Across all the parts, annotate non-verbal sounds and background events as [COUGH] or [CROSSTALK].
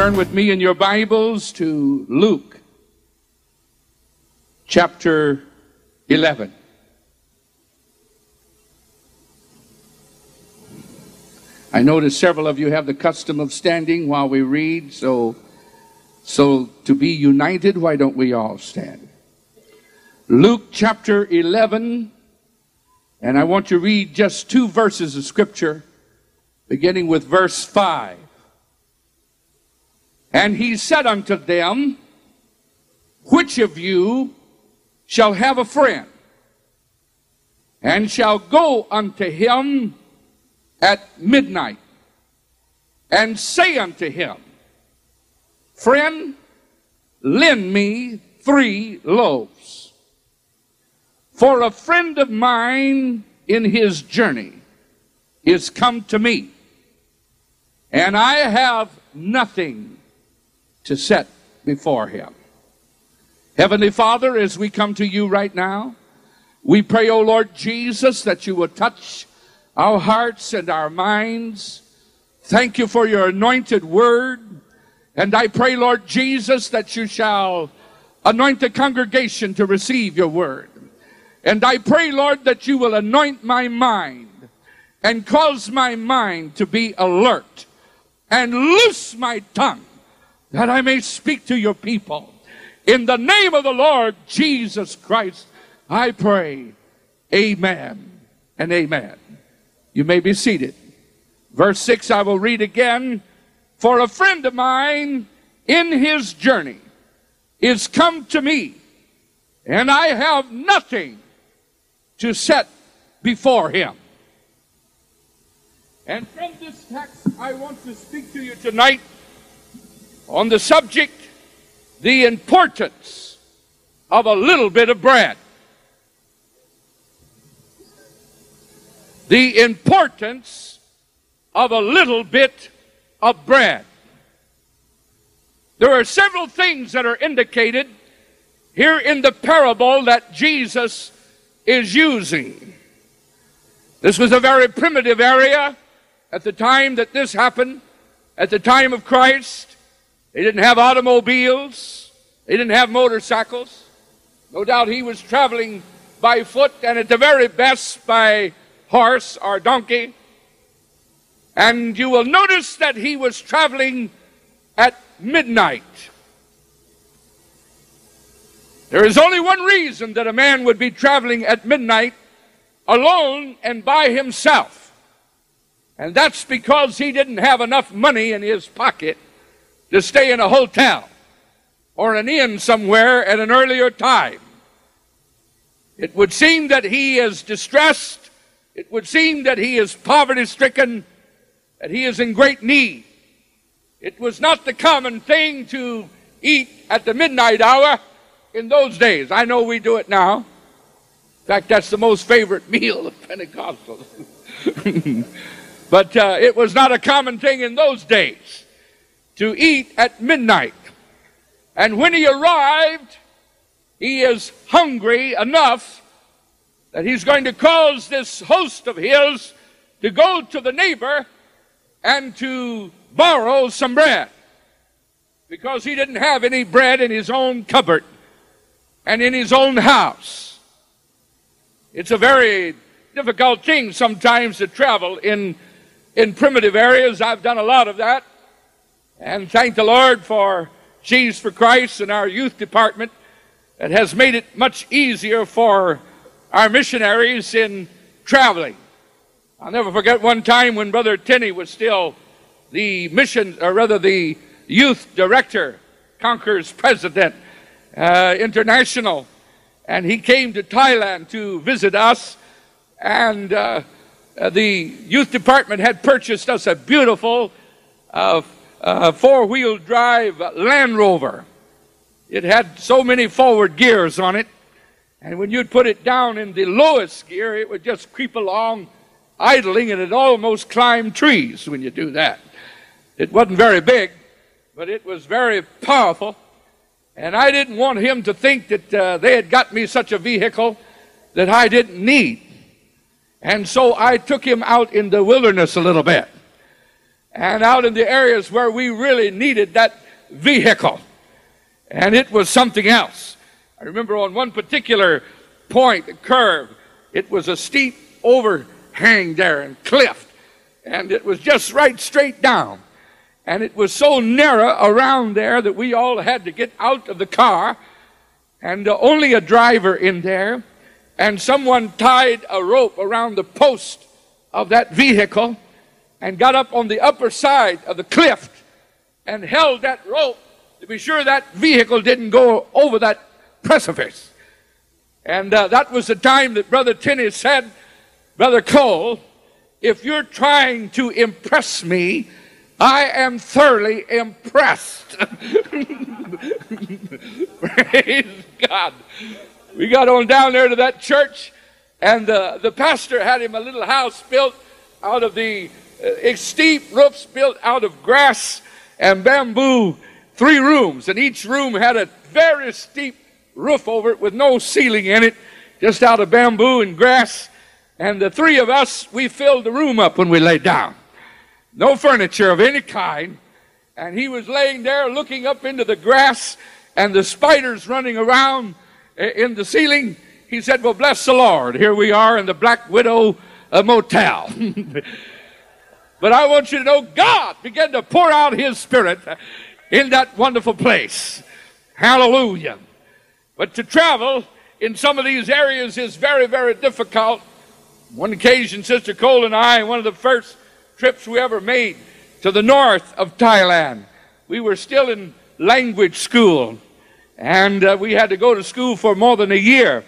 Turn with me in your Bibles to Luke chapter 11. I notice several of you have the custom of standing while we read, so so to be united, why don't we all stand? Luke chapter 11, and I want to read just two verses of scripture, beginning with verse 5. And he said unto them, Which of you shall have a friend, and shall go unto him at midnight, and say unto him, Friend, lend me three loaves. For a friend of mine in his journey is come to me, and I have nothing to set before him. Heavenly Father, as we come to you right now, we pray, O Lord Jesus, that you will touch our hearts and our minds. Thank you for your anointed word. And I pray, Lord Jesus, that you shall anoint the congregation to receive your word. And I pray, Lord, that you will anoint my mind and cause my mind to be alert and loose my tongue that I may speak to your people. In the name of the Lord Jesus Christ, I pray. Amen and amen. You may be seated. Verse 6, I will read again. For a friend of mine in his journey is come to me, and I have nothing to set before him. And from this text, I want to speak to you tonight on the subject, the importance of a little bit of bread. The importance of a little bit of bread. There are several things that are indicated here in the parable that Jesus is using. This was a very primitive area at the time that this happened, at the time of Christ. They didn't have automobiles. They didn't have motorcycles. No doubt he was traveling by foot and at the very best by horse or donkey. And you will notice that he was traveling at midnight. There is only one reason that a man would be traveling at midnight alone and by himself. And that's because he didn't have enough money in his pocket to stay in a hotel or an inn somewhere at an earlier time. It would seem that he is distressed. It would seem that he is poverty stricken, that he is in great need. It was not the common thing to eat at the midnight hour in those days. I know we do it now. In fact, that's the most favorite [LAUGHS] meal of Pentecostals. [LAUGHS] but uh, it was not a common thing in those days to eat at midnight. And when he arrived, he is hungry enough that he's going to cause this host of his to go to the neighbor and to borrow some bread because he didn't have any bread in his own cupboard and in his own house. It's a very difficult thing sometimes to travel in, in primitive areas. I've done a lot of that. And thank the Lord for Sheaves for Christ and our youth department that has made it much easier for our missionaries in traveling. I'll never forget one time when Brother Tenney was still the mission, or rather the youth director, Conquerors president, uh, international, and he came to Thailand to visit us, and uh the youth department had purchased us a beautiful uh, uh, four wheel drive Land Rover. It had so many forward gears on it, and when you'd put it down in the lowest gear, it would just creep along idling, and it almost climbed trees when you do that. It wasn't very big, but it was very powerful. And I didn't want him to think that uh, they had got me such a vehicle that I didn't need. And so I took him out in the wilderness a little bit. And out in the areas where we really needed that vehicle. And it was something else. I remember on one particular point, a curve, it was a steep overhang there and cliff, and it was just right straight down. And it was so narrow around there that we all had to get out of the car, and uh, only a driver in there, and someone tied a rope around the post of that vehicle and got up on the upper side of the cliff and held that rope to be sure that vehicle didn't go over that precipice. And uh, that was the time that Brother Tenney said, Brother Cole, if you're trying to impress me, I am thoroughly impressed. [LAUGHS] Praise God. We got on down there to that church, and uh, the pastor had him a little house built out of the steep roofs built out of grass and bamboo, three rooms, and each room had a very steep roof over it with no ceiling in it, just out of bamboo and grass. And the three of us, we filled the room up when we laid down. No furniture of any kind. And he was laying there looking up into the grass and the spiders running around in the ceiling. He said, Well, bless the Lord. Here we are in the Black Widow uh, Motel. [LAUGHS] [LAUGHS] but I want you to know God began to pour out His Spirit in that wonderful place. Hallelujah. But to travel in some of these areas is very, very difficult. One occasion, Sister Cole and I, one of the first trips we ever made to the north of Thailand, we were still in language school. And uh, we had to go to school for more than a year,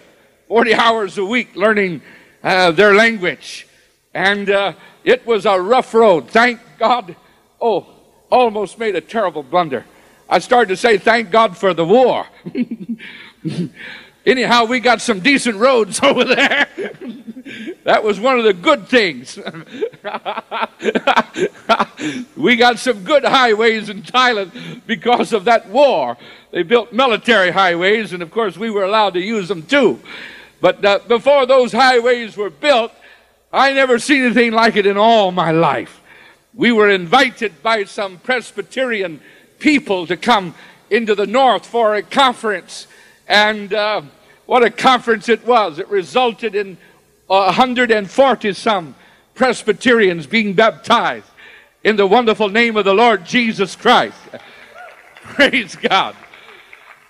40 hours a week, learning uh, their language. And uh, it was a rough road. Thank God. Oh, almost made a terrible blunder. I started to say, thank God for the war. [LAUGHS] Anyhow, we got some decent roads [LAUGHS] over there. that was one of the good things. [LAUGHS] we got some good highways in Thailand because of that war. They built military highways, and of course, we were allowed to use them too. But uh, before those highways were built, I never seen anything like it in all my life. We were invited by some Presbyterian people to come into the north for a conference and uh, what a conference it was. It resulted in 140 some Presbyterians being baptized in the wonderful name of the Lord Jesus Christ. [LAUGHS] Praise God.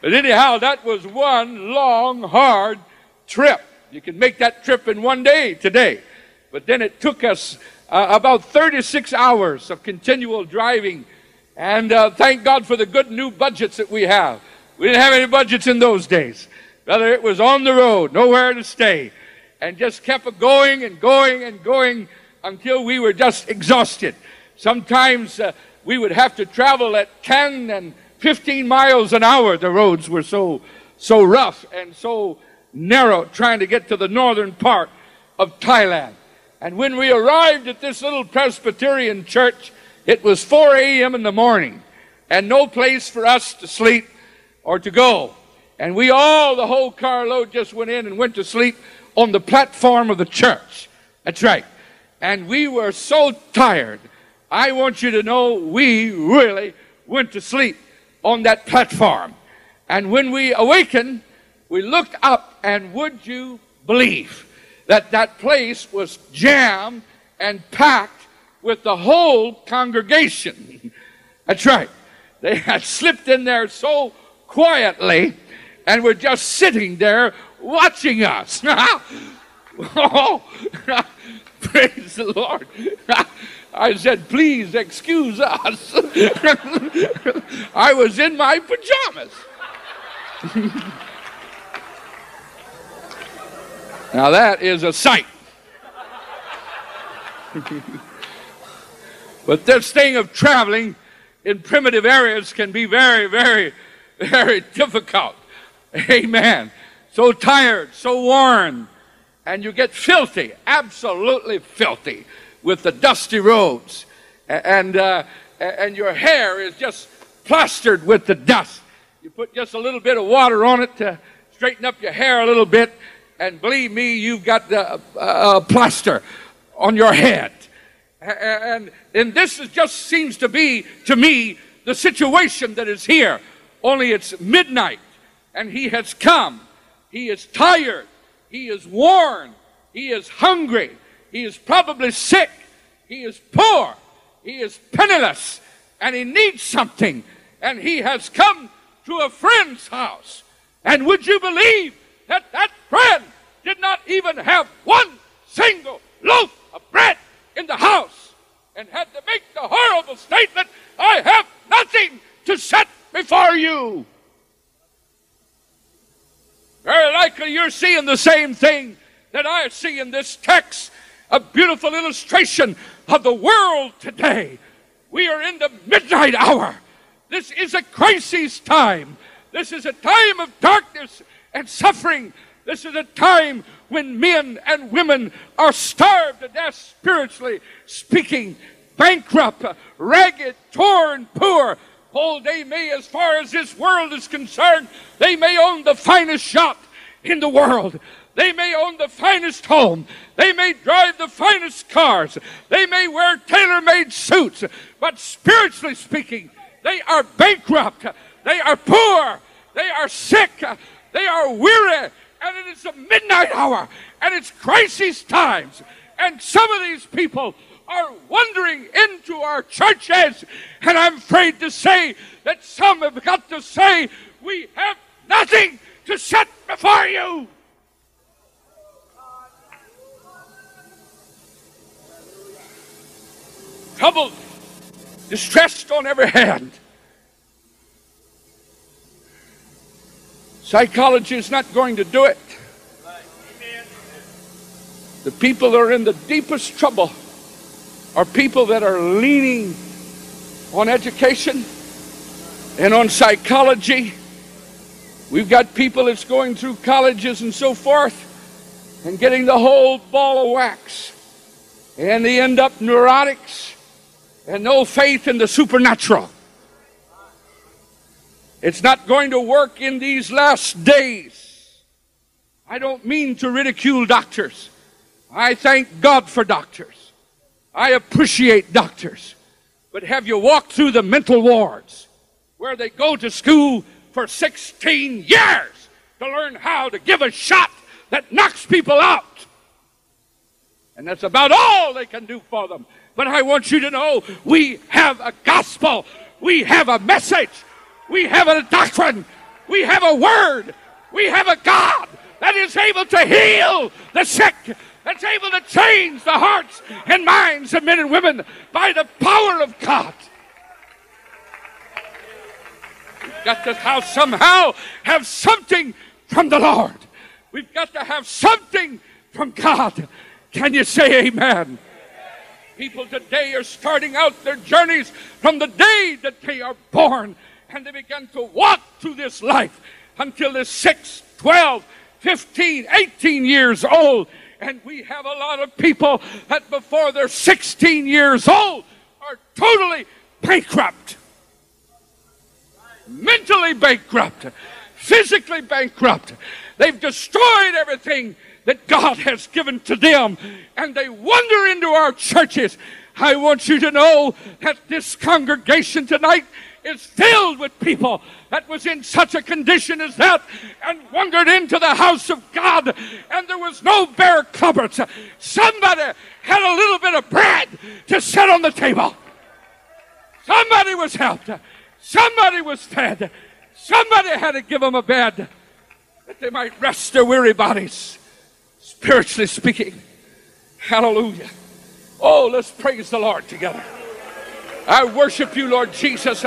But anyhow, that was one long, hard trip. You can make that trip in one day today. But then it took us uh, about 36 hours of continual driving. And uh, thank God for the good new budgets that we have. We didn't have any budgets in those days. Rather, it was on the road, nowhere to stay. And just kept going and going and going until we were just exhausted. Sometimes uh, we would have to travel at 10 and 15 miles an hour. The roads were so, so rough and so narrow trying to get to the northern part of Thailand. And when we arrived at this little Presbyterian church, it was 4 a.m. in the morning and no place for us to sleep or to go. And we all, the whole carload, just went in and went to sleep on the platform of the church. That's right. And we were so tired. I want you to know we really went to sleep on that platform. And when we awakened, we looked up, and would you believe that that place was jammed and packed with the whole congregation? [LAUGHS] That's right. They had slipped in there so quietly and were just sitting there watching us. [LAUGHS] oh, [LAUGHS] praise the Lord. I said, please excuse us. I was in my pajamas. Now that is a sight. but this thing of traveling in primitive areas can be very, very very difficult. Amen. So tired, so worn, and you get filthy, absolutely filthy, with the dusty roads, and uh, and your hair is just plastered with the dust. You put just a little bit of water on it to straighten up your hair a little bit, and believe me, you've got the uh, uh plaster on your head. And, and this is just seems to be, to me, the situation that is here. Only it's midnight, and he has come. He is tired. He is worn. He is hungry. He is probably sick. He is poor. He is penniless. And he needs something. And he has come to a friend's house. And would you believe that that friend did not even have one single loaf of bread in the house and had to make the horrible statement, I have nothing to set before you. Very likely you're seeing the same thing that I see in this text. A beautiful illustration of the world today. We are in the midnight hour. This is a crisis time. This is a time of darkness and suffering. This is a time when men and women are starved to death spiritually speaking, bankrupt, ragged, torn, poor. Oh, they may, as far as this world is concerned, they may own the finest shop in the world. They may own the finest home. They may drive the finest cars. They may wear tailor made suits. But spiritually speaking, they are bankrupt. They are poor. They are sick. They are weary. And it is the midnight hour. And it's crisis times. And some of these people are wandering into our churches. And I'm afraid to say that some have got to say, We have nothing to set before you. Troubled, distressed on every hand. Psychology is not going to do it. The people that are in the deepest trouble are people that are leaning on education and on psychology. We've got people that's going through colleges and so forth and getting the whole ball of wax. And they end up neurotics and no faith in the supernatural. It's not going to work in these last days. I don't mean to ridicule doctors. I thank God for doctors. I appreciate doctors. But have you walked through the mental wards where they go to school for 16 years to learn how to give a shot that knocks people out? And that's about all they can do for them. But I want you to know we have a gospel. We have a message. We have a doctrine. We have a word. We have a God that is able to heal the sick that's able to change the hearts and minds of men and women by the power of God. We've got to have somehow have something from the Lord. We've got to have something from God. Can you say amen? People today are starting out their journeys from the day that they are born and they begin to walk through this life until they're 6, 12, 15, 18 years old and we have a lot of people that before they're 16 years old are totally bankrupt. Mentally bankrupt. Physically bankrupt. They've destroyed everything that God has given to them. And they wander into our churches. I want you to know that this congregation tonight is filled with people that was in such a condition as that and wandered into the house of God and there was no bare cupboards. Somebody had a little bit of bread to set on the table. Somebody was helped. Somebody was fed. Somebody had to give them a bed that they might rest their weary bodies, spiritually speaking. Hallelujah. Oh, let's praise the Lord together. I worship you, Lord Jesus.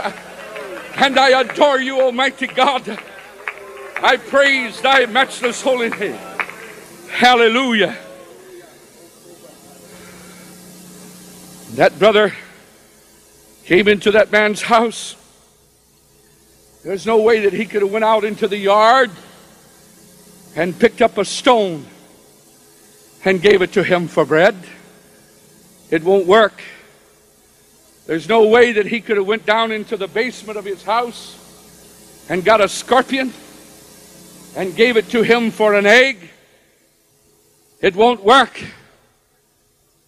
And I adore you, Almighty God. I praise thy matchless holy name. Hallelujah. That brother came into that man's house. There's no way that he could have went out into the yard and picked up a stone and gave it to him for bread. It won't work. There's no way that he could have went down into the basement of his house and got a scorpion and gave it to him for an egg. It won't work.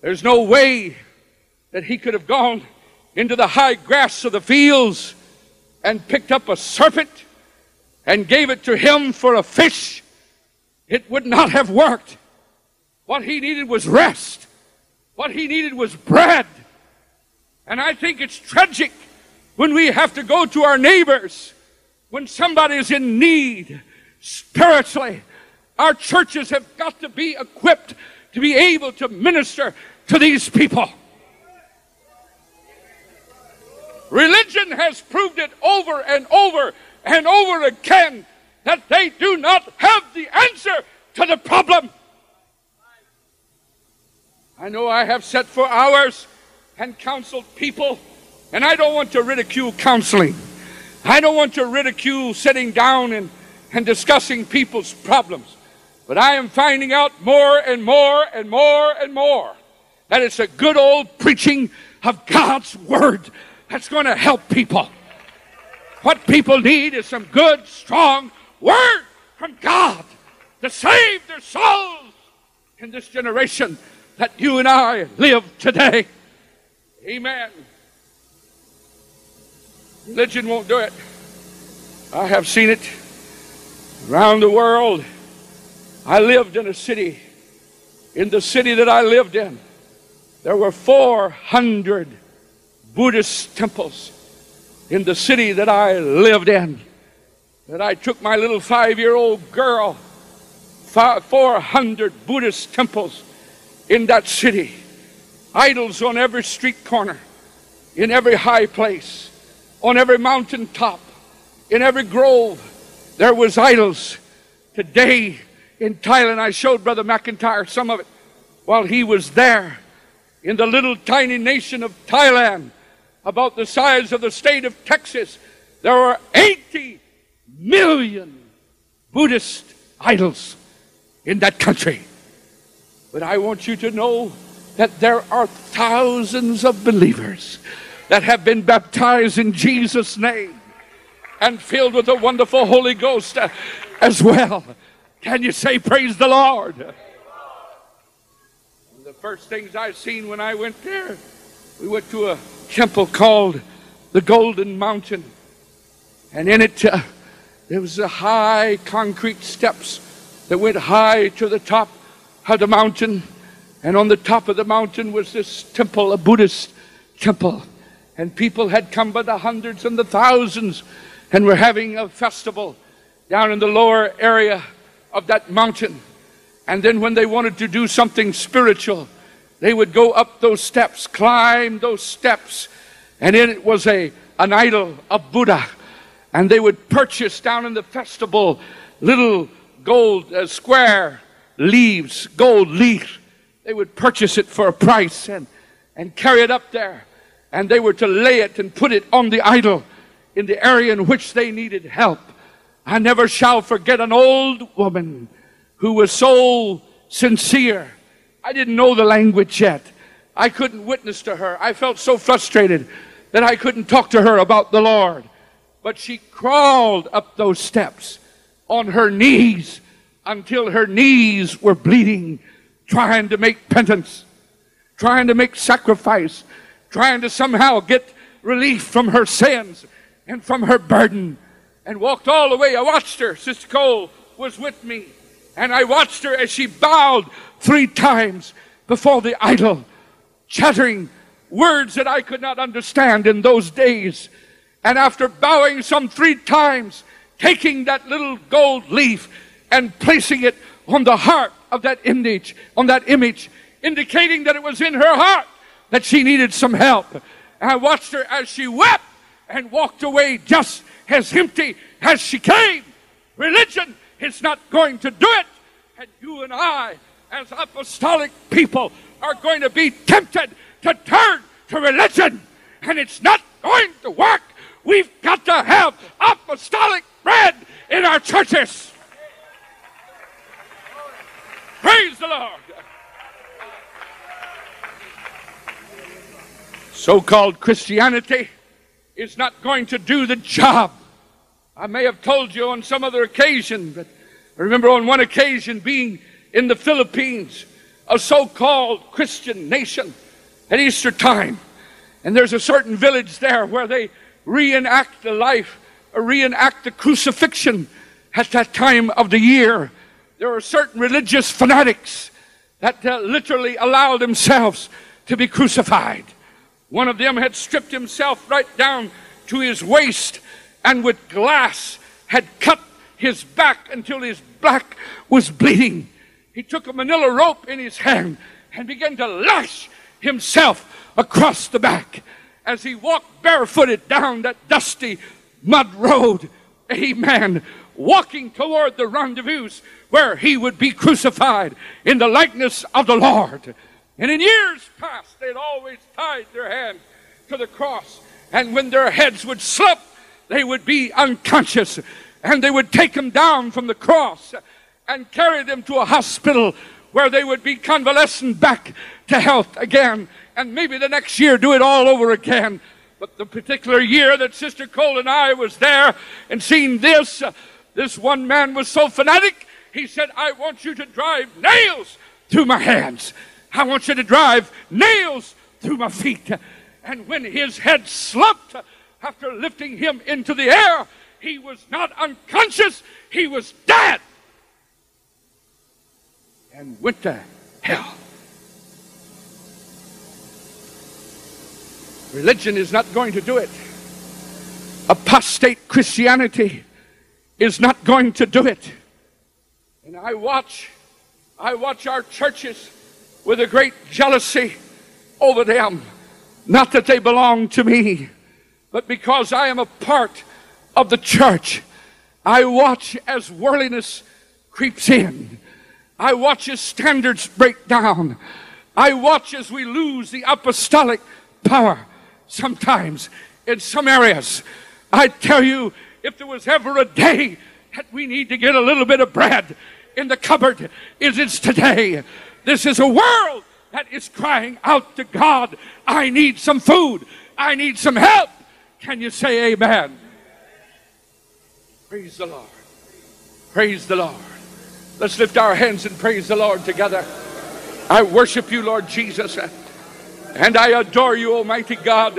There's no way that he could have gone into the high grass of the fields and picked up a serpent and gave it to him for a fish, it would not have worked. What he needed was rest. What he needed was bread. And I think it's tragic when we have to go to our neighbors when somebody is in need spiritually. Our churches have got to be equipped to be able to minister to these people. Religion has proved it over and over and over again that they do not have the answer to the problem. I know I have sat for hours and counseled people, and I don't want to ridicule counseling. I don't want to ridicule sitting down and, and discussing people's problems. But I am finding out more and more and more and more that it's a good old preaching of God's Word that's going to help people. What people need is some good, strong Word from God to save their souls in this generation that you and I live today. Amen. Religion won't do it. I have seen it around the world. I lived in a city. In the city that I lived in, there were 400 Buddhist temples. In the city that I lived in, that I took my little five year old girl, 400 Buddhist temples in that city. Idols on every street corner, in every high place, on every mountain top, in every grove. There was idols. Today in Thailand, I showed Brother McIntyre some of it while he was there in the little tiny nation of Thailand, about the size of the state of Texas. There were 80 million Buddhist idols in that country. But I want you to know that there are thousands of believers that have been baptized in Jesus' name and filled with the wonderful Holy Ghost uh, as well. Can you say, Praise the Lord? One of the first things I seen when I went there, we went to a temple called the Golden Mountain. And in it, uh, there was a high concrete steps that went high to the top of the mountain. And on the top of the mountain was this temple, a Buddhist temple. And people had come by the hundreds and the thousands and were having a festival down in the lower area of that mountain. And then when they wanted to do something spiritual, they would go up those steps, climb those steps, and in it was a an idol of Buddha. And they would purchase down in the festival little gold uh, square leaves, gold leaf. They would purchase it for a price and, and carry it up there. And they were to lay it and put it on the idol in the area in which they needed help. I never shall forget an old woman who was so sincere. I didn't know the language yet. I couldn't witness to her. I felt so frustrated that I couldn't talk to her about the Lord. But she crawled up those steps on her knees until her knees were bleeding, trying to make penance, trying to make sacrifice, trying to somehow get relief from her sins and from her burden, and walked all the way. I watched her. Sister Cole was with me, and I watched her as she bowed three times before the idol, chattering words that I could not understand in those days. And after bowing some three times, taking that little gold leaf and placing it on the heart of that image, on that image, indicating that it was in her heart that she needed some help. I watched her as she wept and walked away just as empty as she came. Religion is not going to do it. And you and I, as apostolic people, are going to be tempted to turn to religion. And it's not going to work. We've got to have apostolic bread in our churches. Praise the Lord. So called Christianity is not going to do the job. I may have told you on some other occasion, but I remember on one occasion being in the Philippines, a so called Christian nation at Easter time. And there's a certain village there where they reenact the life, reenact the crucifixion at that time of the year. There are certain religious fanatics that uh, literally allow themselves to be crucified. One of them had stripped himself right down to his waist and with glass had cut his back until his back was bleeding. He took a manila rope in his hand and began to lash himself across the back as he walked barefooted down that dusty mud road. Amen. Walking toward the rendezvous where he would be crucified in the likeness of the Lord. And in years past, they'd always tied their hands to the cross. And when their heads would slip, they would be unconscious. And they would take them down from the cross and carry them to a hospital where they would be convalescent back to health again. And maybe the next year do it all over again. But the particular year that Sister Cole and I was there and seen this, this one man was so fanatic, he said, I want you to drive nails through my hands. I want you to drive nails through my feet. And when his head slumped after lifting him into the air, he was not unconscious, he was dead. And went to hell. Religion is not going to do it. Apostate Christianity is not going to do it. And I watch, I watch our churches with a great jealousy over them. Not that they belong to me, but because I am a part of the church. I watch as worldliness creeps in. I watch as standards break down. I watch as we lose the apostolic power sometimes in some areas. I tell you, if there was ever a day that we need to get a little bit of bread in the cupboard, is today. This is a world that is crying out to God, I need some food. I need some help. Can you say amen? Praise the Lord. Praise the Lord. Let's lift our hands and praise the Lord together. I worship you, Lord Jesus, and I adore you, Almighty God.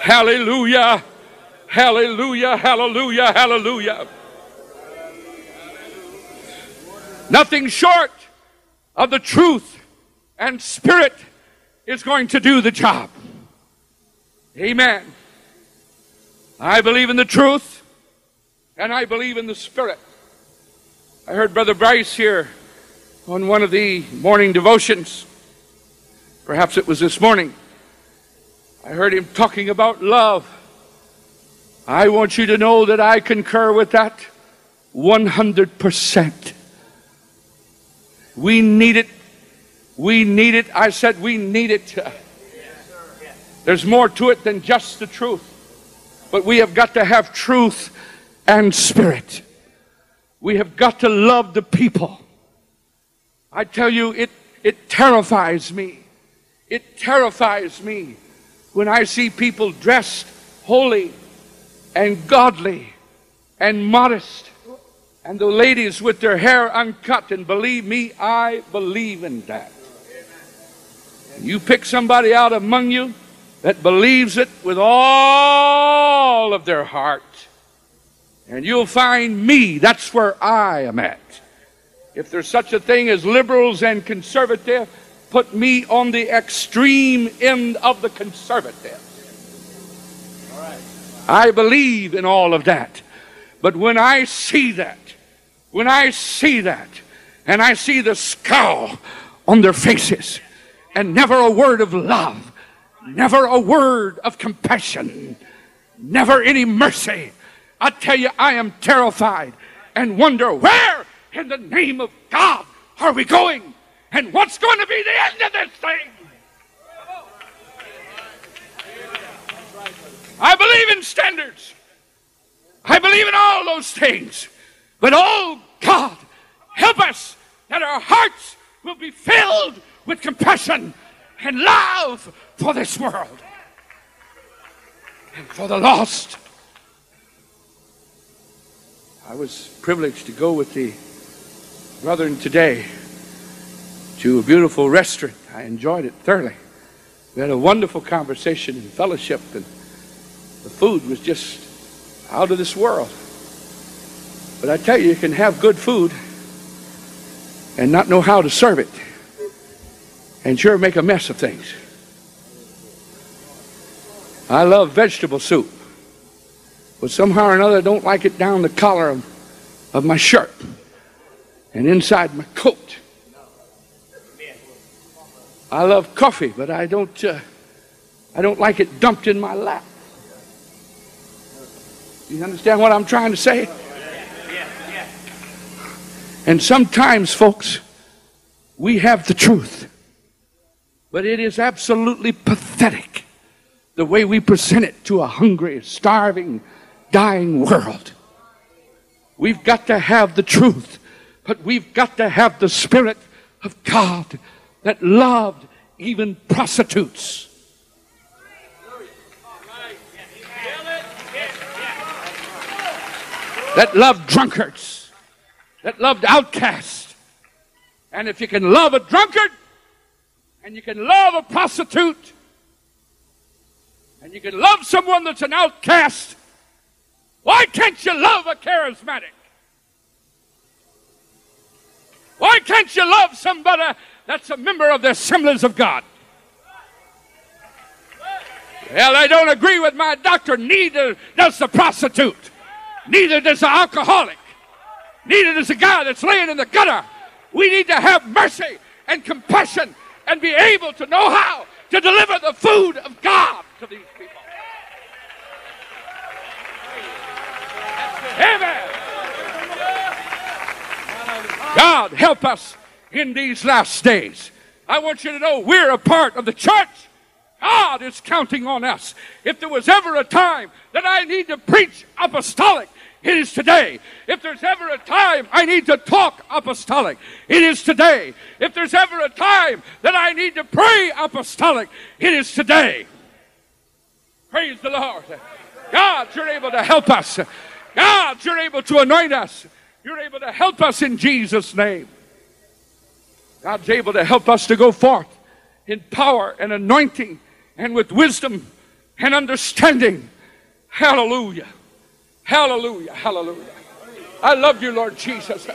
Hallelujah. Hallelujah. Hallelujah. Hallelujah. Nothing short of the truth and spirit is going to do the job. Amen. I believe in the truth and I believe in the spirit. I heard Brother Bryce here on one of the morning devotions. Perhaps it was this morning. I heard him talking about love. I want you to know that I concur with that 100%. We need it. We need it. I said we need it. There's more to it than just the truth. But we have got to have truth and spirit. We have got to love the people. I tell you, it, it terrifies me. It terrifies me when I see people dressed holy and godly and modest and the ladies with their hair uncut. And believe me, I believe in that. You pick somebody out among you that believes it with all of their heart, and you'll find me. That's where I am at. If there's such a thing as liberals and conservative, put me on the extreme end of the conservative. I believe in all of that. But when I see that, when I see that, and I see the scowl on their faces, and never a word of love, never a word of compassion, never any mercy, I tell you, I am terrified and wonder where in the name of God are we going? And what's going to be the end of this thing? I believe in standards. I believe in all those things. But oh God, help us that our hearts will be filled with compassion and love for this world and for the lost. I was privileged to go with the brethren today to a beautiful restaurant. I enjoyed it thoroughly. We had a wonderful conversation and fellowship, and the food was just out of this world. But I tell you, you can have good food and not know how to serve it, and sure make a mess of things. I love vegetable soup, but somehow or another I don't like it down the collar of, of my shirt and inside my coat. I love coffee, but I don't, uh, I don't like it dumped in my lap. You understand what I'm trying to say? And sometimes, folks, we have the truth, but it is absolutely pathetic the way we present it to a hungry, starving, dying world. We've got to have the truth, but we've got to have the Spirit of God that loved even prostitutes. That loved drunkards, that loved outcasts. And if you can love a drunkard, and you can love a prostitute, and you can love someone that's an outcast, why can't you love a charismatic? Why can't you love somebody that's a member of the assemblies of God? Well, I don't agree with my doctor. Neither does the prostitute. Neither does the alcoholic. Neither does the guy that's laying in the gutter. We need to have mercy and compassion and be able to know how to deliver the food of God to these people. Amen. God help us in these last days. I want you to know we're a part of the church. God is counting on us. If there was ever a time that I need to preach apostolic, it is today. If there's ever a time I need to talk apostolic, it is today. If there's ever a time that I need to pray apostolic, it is today. Praise the Lord. God, you're able to help us. God, you're able to anoint us. You're able to help us in Jesus' name. God's able to help us to go forth in power and anointing and with wisdom and understanding. Hallelujah. Hallelujah. Hallelujah. I love you, Lord Jesus.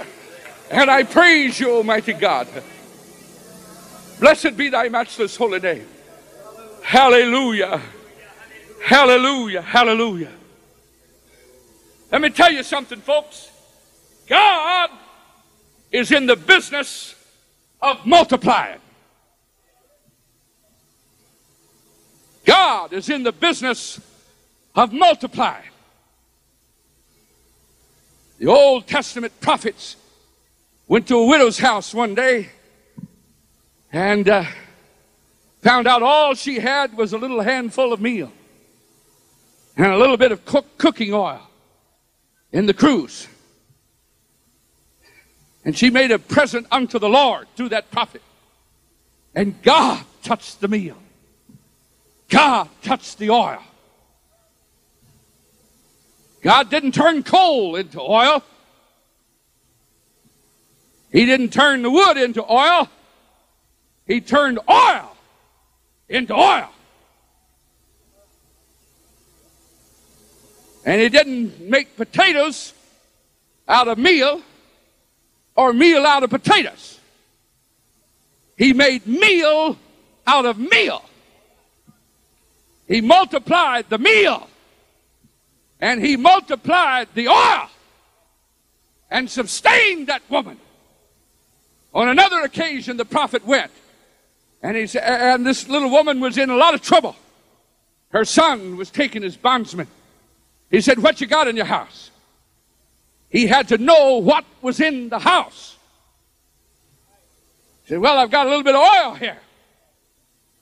And I praise you, Almighty God. Blessed be thy matchless holy name. Hallelujah. Hallelujah. Hallelujah. Let me tell you something, folks. God is in the business of multiplying. God is in the business of multiplying. The Old Testament prophets went to a widow's house one day and uh, found out all she had was a little handful of meal and a little bit of cook- cooking oil in the cruse. And she made a present unto the Lord through that prophet. And God touched the meal. God touched the oil. God didn't turn coal into oil. He didn't turn the wood into oil. He turned oil into oil. And he didn't make potatoes out of meal or meal out of potatoes. He made meal out of meal. He multiplied the meal and he multiplied the oil and sustained that woman. On another occasion, the prophet went and, he said, and this little woman was in a lot of trouble. Her son was taken as bondsman. He said, What you got in your house? He had to know what was in the house. He said, Well, I've got a little bit of oil here.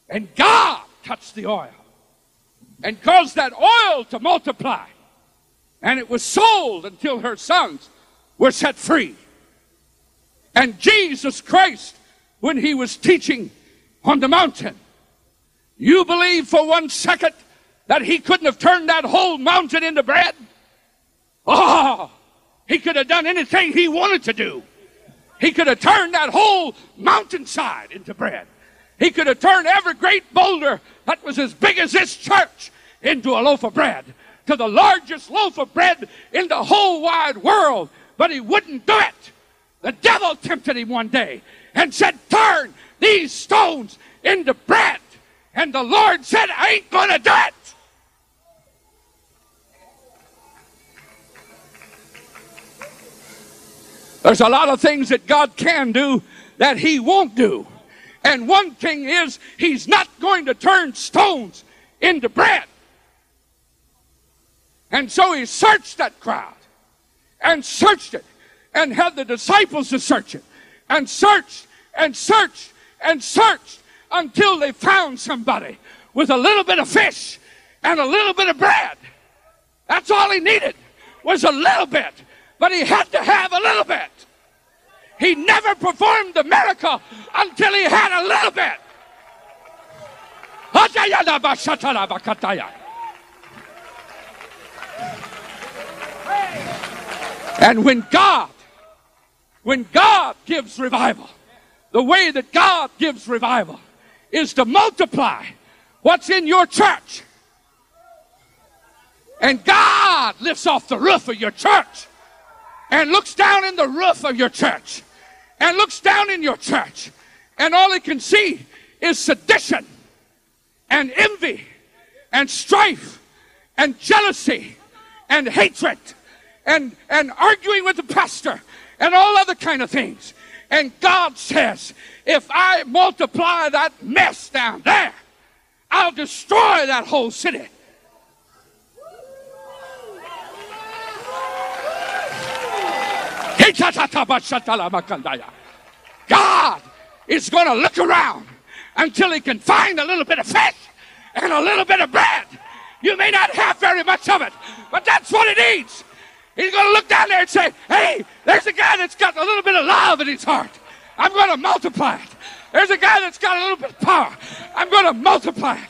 And God touched the oil and caused that oil to multiply. And it was sold until her sons were set free. And Jesus Christ, when he was teaching on the mountain, you believe for one second that he couldn't have turned that whole mountain into bread? Oh, he could have done anything he wanted to do. He could have turned that whole mountainside into bread. He could have turned every great boulder that was as big as this church into a loaf of bread, to the largest loaf of bread in the whole wide world, but he wouldn't do it. The devil tempted him one day and said, Turn these stones into bread. And the Lord said, I ain't going to do it. There's a lot of things that God can do that He won't do. And one thing is, He's not going to turn stones into bread. And so He searched that crowd and searched it and had the disciples to search it and searched and searched and searched until they found somebody with a little bit of fish and a little bit of bread. That's all he needed was a little bit, but he had to have a little bit. He never performed the miracle until he had a little bit. And when God, when God gives revival, the way that God gives revival is to multiply what's in your church. And God lifts off the roof of your church and looks down in the roof of your church and looks down in your church, and all he can see is sedition and envy and strife and jealousy and hatred and, and arguing with the pastor and all other kind of things. And God says, if I multiply that mess down there, I'll destroy that whole city. God is going to look around until he can find a little bit of fish and a little bit of bread. You may not have very much of it, but that's what it needs. He's going to look down there and say, hey, there's a guy that's got a little bit of love in his heart. I'm going to multiply it. There's a guy that's got a little bit of power. I'm going to multiply it.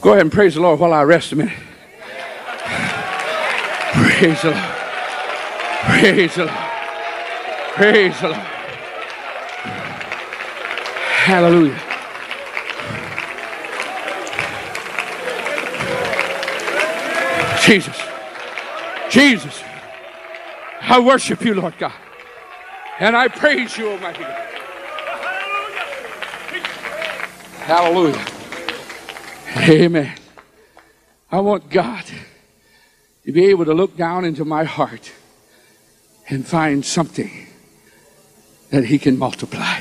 Go ahead and praise the Lord while I rest a minute. Praise the Lord. Praise the Lord. Praise the Lord. Hallelujah. Jesus. Jesus. I worship you, Lord God. And I praise you, Almighty God. Hallelujah. Amen. I want God to be able to look down into my heart and find something that He can multiply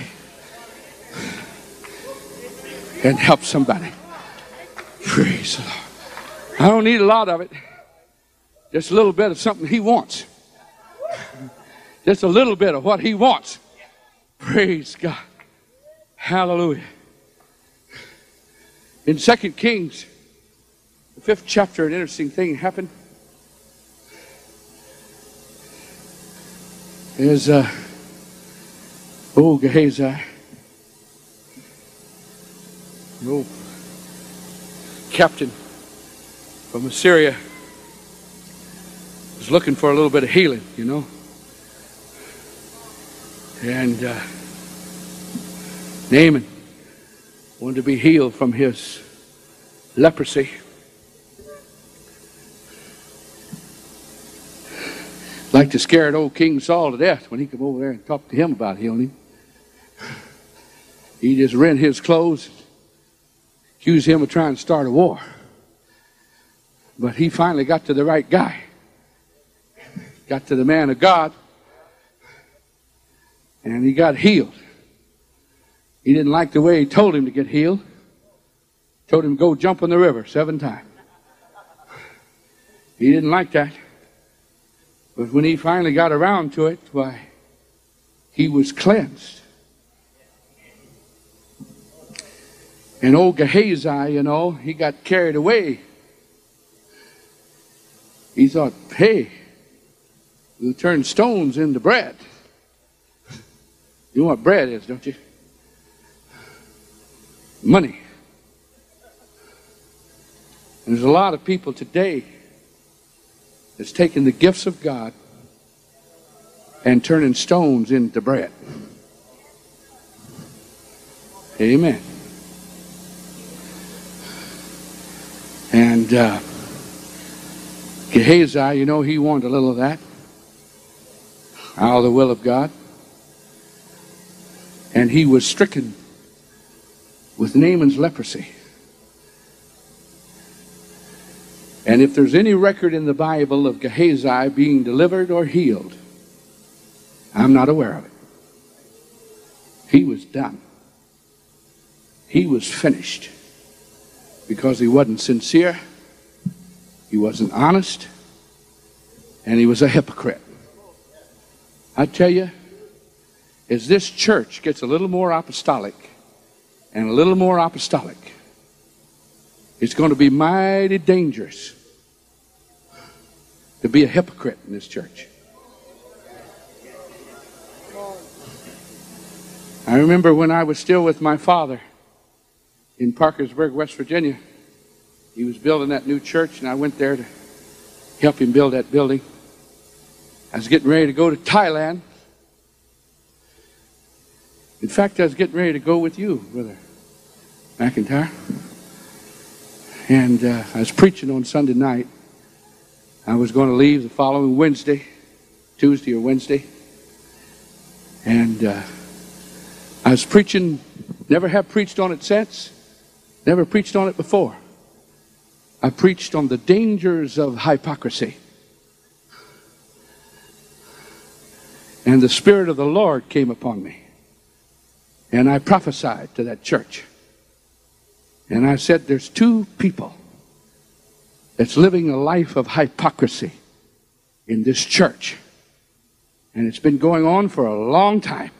and help somebody. Praise the Lord. I don't need a lot of it, just a little bit of something He wants. Just a little bit of what He wants. Praise God. Hallelujah. In Second Kings, the fifth chapter, an interesting thing happened. Is uh, old Gehazi, captain from Assyria, was looking for a little bit of healing, you know. And uh, Naaman wanted to be healed from his leprosy. Like to scare old King Saul to death when he come over there and talk to him about healing. He just rent his clothes, accuse him of trying to start a war. But he finally got to the right guy. Got to the man of God and he got healed. He didn't like the way he told him to get healed. Told him go jump in the river seven times. He didn't like that. But when he finally got around to it, why, he was cleansed. And old Gehazi, you know, he got carried away. He thought, hey, we'll turn stones into bread. You know what bread is, don't you? Money. There's a lot of people today that's taking the gifts of God and turning stones into bread. Amen. And uh, Gehazi, you know, he wanted a little of that out of the will of God. And he was stricken with Naaman's leprosy. And if there's any record in the Bible of Gehazi being delivered or healed, I'm not aware of it. He was done. He was finished because he wasn't sincere, he wasn't honest, and he was a hypocrite. I tell you, as this church gets a little more apostolic and a little more apostolic, it's going to be mighty dangerous to be a hypocrite in this church. I remember when I was still with my father in Parkersburg, West Virginia. He was building that new church, and I went there to help him build that building. I was getting ready to go to Thailand. In fact, I was getting ready to go with you, Brother McIntyre. And uh, I was preaching on Sunday night. I was going to leave the following Wednesday, Tuesday or Wednesday. And uh, I was preaching, never have preached on it since, never preached on it before. I preached on the dangers of hypocrisy. And the Spirit of the Lord came upon me. And I prophesied to that church. And I said, There's two people that's living a life of hypocrisy in this church. And it's been going on for a long time.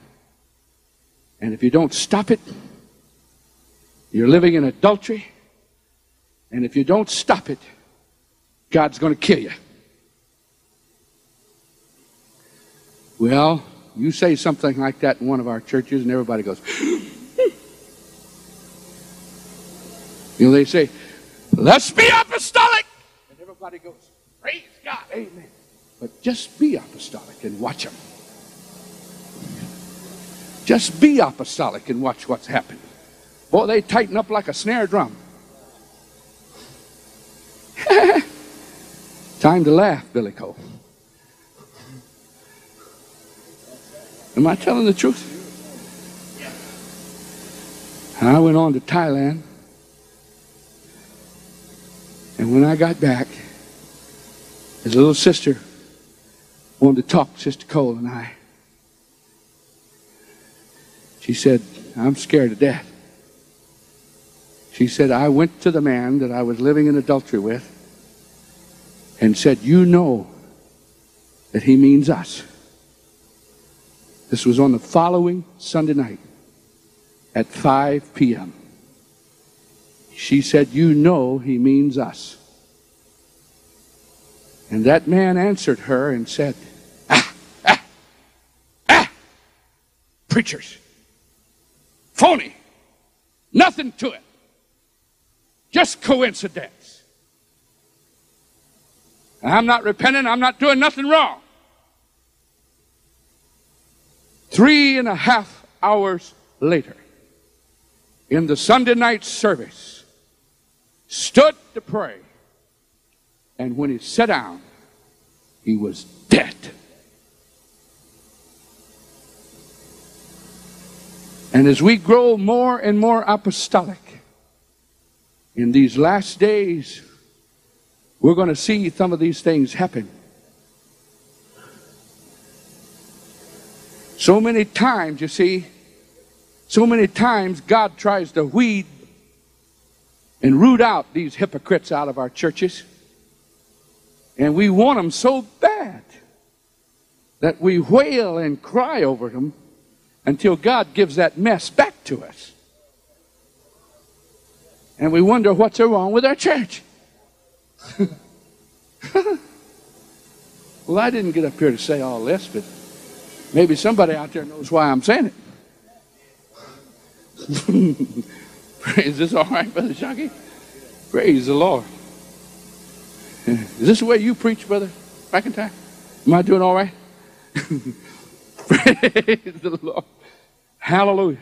And if you don't stop it, you're living in adultery. And if you don't stop it, God's going to kill you. Well, you say something like that in one of our churches, and everybody goes, You know, they say, let's be apostolic. And everybody goes, praise God, amen. But just be apostolic and watch them. Just be apostolic and watch what's happening. Boy, they tighten up like a snare drum. [LAUGHS] Time to laugh, Billy Cole. Am I telling the truth? I went on to Thailand. And when I got back, his little sister wanted to talk, to Sister Cole and I. She said, I'm scared to death. She said, I went to the man that I was living in adultery with and said, You know that he means us. This was on the following Sunday night at 5 p.m. She said, You know he means us. And that man answered her and said, Ah, ah, ah, preachers, phony, nothing to it, just coincidence. I'm not repenting, I'm not doing nothing wrong. Three and a half hours later, in the Sunday night service, stood to pray. And when he sat down, he was dead. And as we grow more and more apostolic in these last days, we're going to see some of these things happen. So many times, you see, so many times God tries to weed and root out these hypocrites out of our churches. And we want them so bad. that we wail and cry over them until God gives that mess back to us. And we wonder what's wrong with our church. [LAUGHS] well, I didn't get up here to say all this, but maybe somebody out there knows why I'm saying it. [LAUGHS] Praise this all right, Brother Shockey? Praise the Lord. [LAUGHS] [LAUGHS] Is this the way you preach, Brother McIntyre? Am I doing all right? [LAUGHS] Praise the Lord. Hallelujah.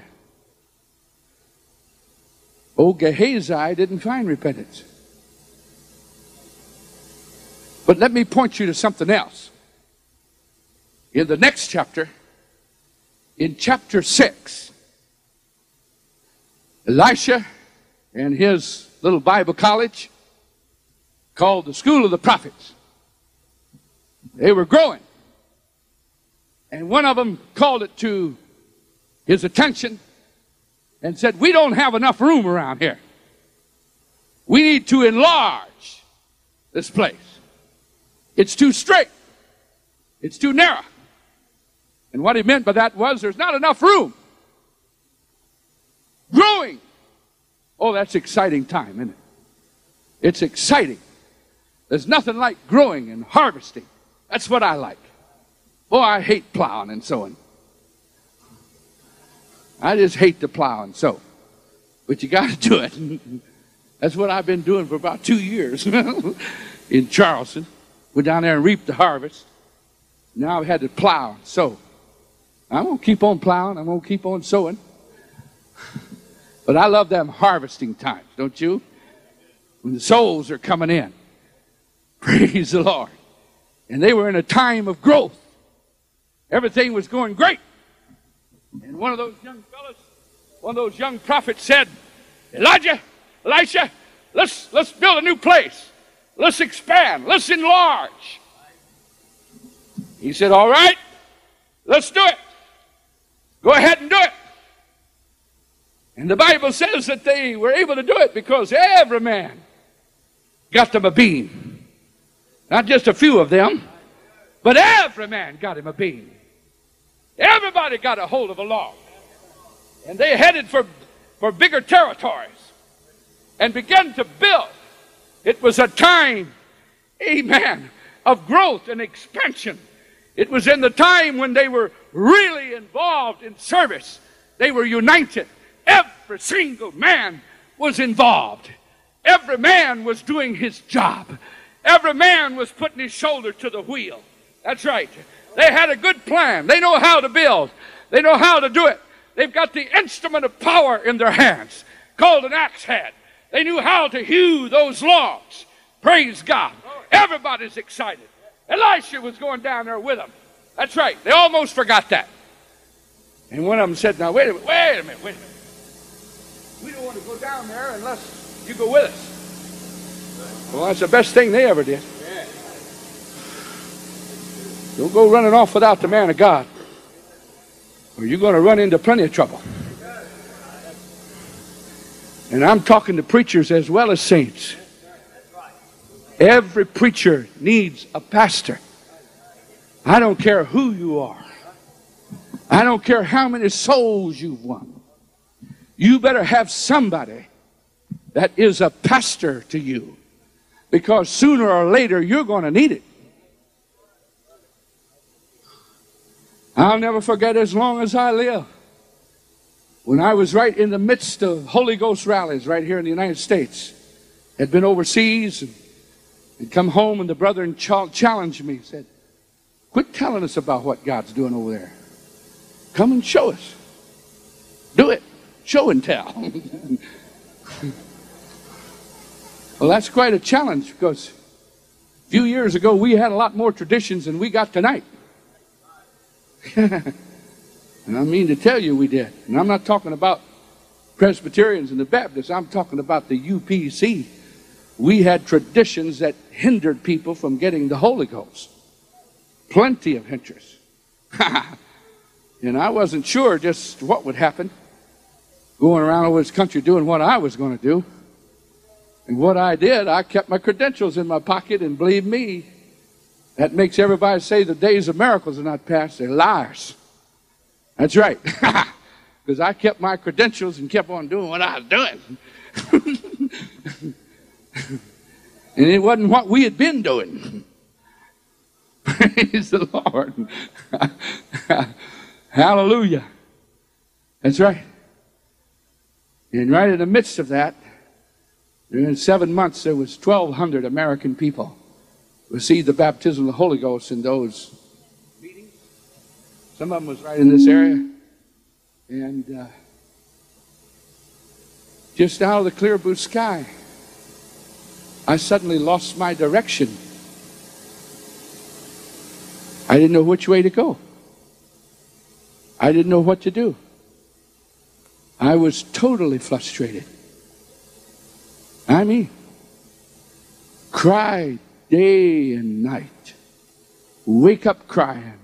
Old Gehazi didn't find repentance. But let me point you to something else. In the next chapter, in chapter 6, Elisha and his little Bible college called the School of the Prophets. They were growing. And one of them called it to his attention and said, We don't have enough room around here. We need to enlarge this place. It's too straight, it's too narrow. And what he meant by that was there's not enough room. Growing. Oh, that's exciting time, isn't it? It's exciting. There's nothing like growing and harvesting. That's what I like. Oh, I hate plowing and sowing. I just hate to plow and sow. But you got to [LAUGHS] do it. That's what I've been doing for about two years [LAUGHS] in Charleston. Went down there and reaped the harvest. Now I've had to plow and sow. I'm going to keep on plowing. I'm going to keep on sowing. But I love them harvesting times, don't you? When the souls are coming in. [LAUGHS] Praise the Lord. And they were in a time of growth. Everything was going great. And one of those young fellows, one of those young prophets said, Elijah, Elisha, let's, let's build a new place. Let's expand. Let's enlarge. He said, All right, let's do it. Go ahead and the Bible says that they were able to do it because every man got them a beam. Not just a few of them, but every man got him a beam. Everybody got a hold of a log. And they headed for, for bigger territories and began to build. It was a time, amen, of growth and expansion. It was in the time when they were really involved in service. They were united. Every single man was involved. Every man was doing his job. Every man was putting his shoulder to the wheel. That's right. They had a good plan. They know how to build. They know how to do it. They've got the instrument of power in their hands called an axe head. They knew how to hew those logs. Praise God. Everybody's excited. Elisha was going down there with them. That's right. They almost forgot that. And one of them said, Now, wait a minute, wait a minute, wait a minute. We don't want to go down there unless you go with us. Well, that's the best thing they ever did. Don't go running off without the man of God, or you're going to run into plenty of trouble. And I'm talking to preachers as well as saints. Every preacher needs a pastor. I don't care who you are. I don't care how many souls you've won. You better have somebody that is a pastor to you because sooner or later you're going to need it. I'll never forget as long as I live. When I was right in the midst of Holy Ghost rallies right here in the United States, had been overseas and, and come home, and the brother challenged me, said, Quit telling us about what God's doing over there. Come and show us. Do it. Show and tell. well, that's quite a challenge because a few years ago we had a lot more traditions than we got tonight. [LAUGHS] and I mean to tell you we did. And I'm not talking about Presbyterians and the Baptists, I'm talking about the UPC. We had traditions that hindered people from getting the Holy Ghost. Plenty of hindrance. [LAUGHS] and I wasn't sure just what would happen going around over this country doing what I was going to do. And what I did, I kept my credentials in my pocket, and believe me, That makes everybody say the days of miracles are not past. They're liars. That's right. [LAUGHS] Because I kept my credentials and kept on doing what I was doing. [LAUGHS] and it wasn't what we had been doing. [LAUGHS] Praise the Lord. Hallelujah. That's right. And right in the midst of that, in seven months, there was 1,200 American people received the baptism of the Holy Ghost in those meetings. Some of them was right in this area. And uh, just out of the clear blue sky, I suddenly lost my direction. I didn't know which way to go. I didn't know what to do. I was totally frustrated. I mean, cried day and night, wake up crying,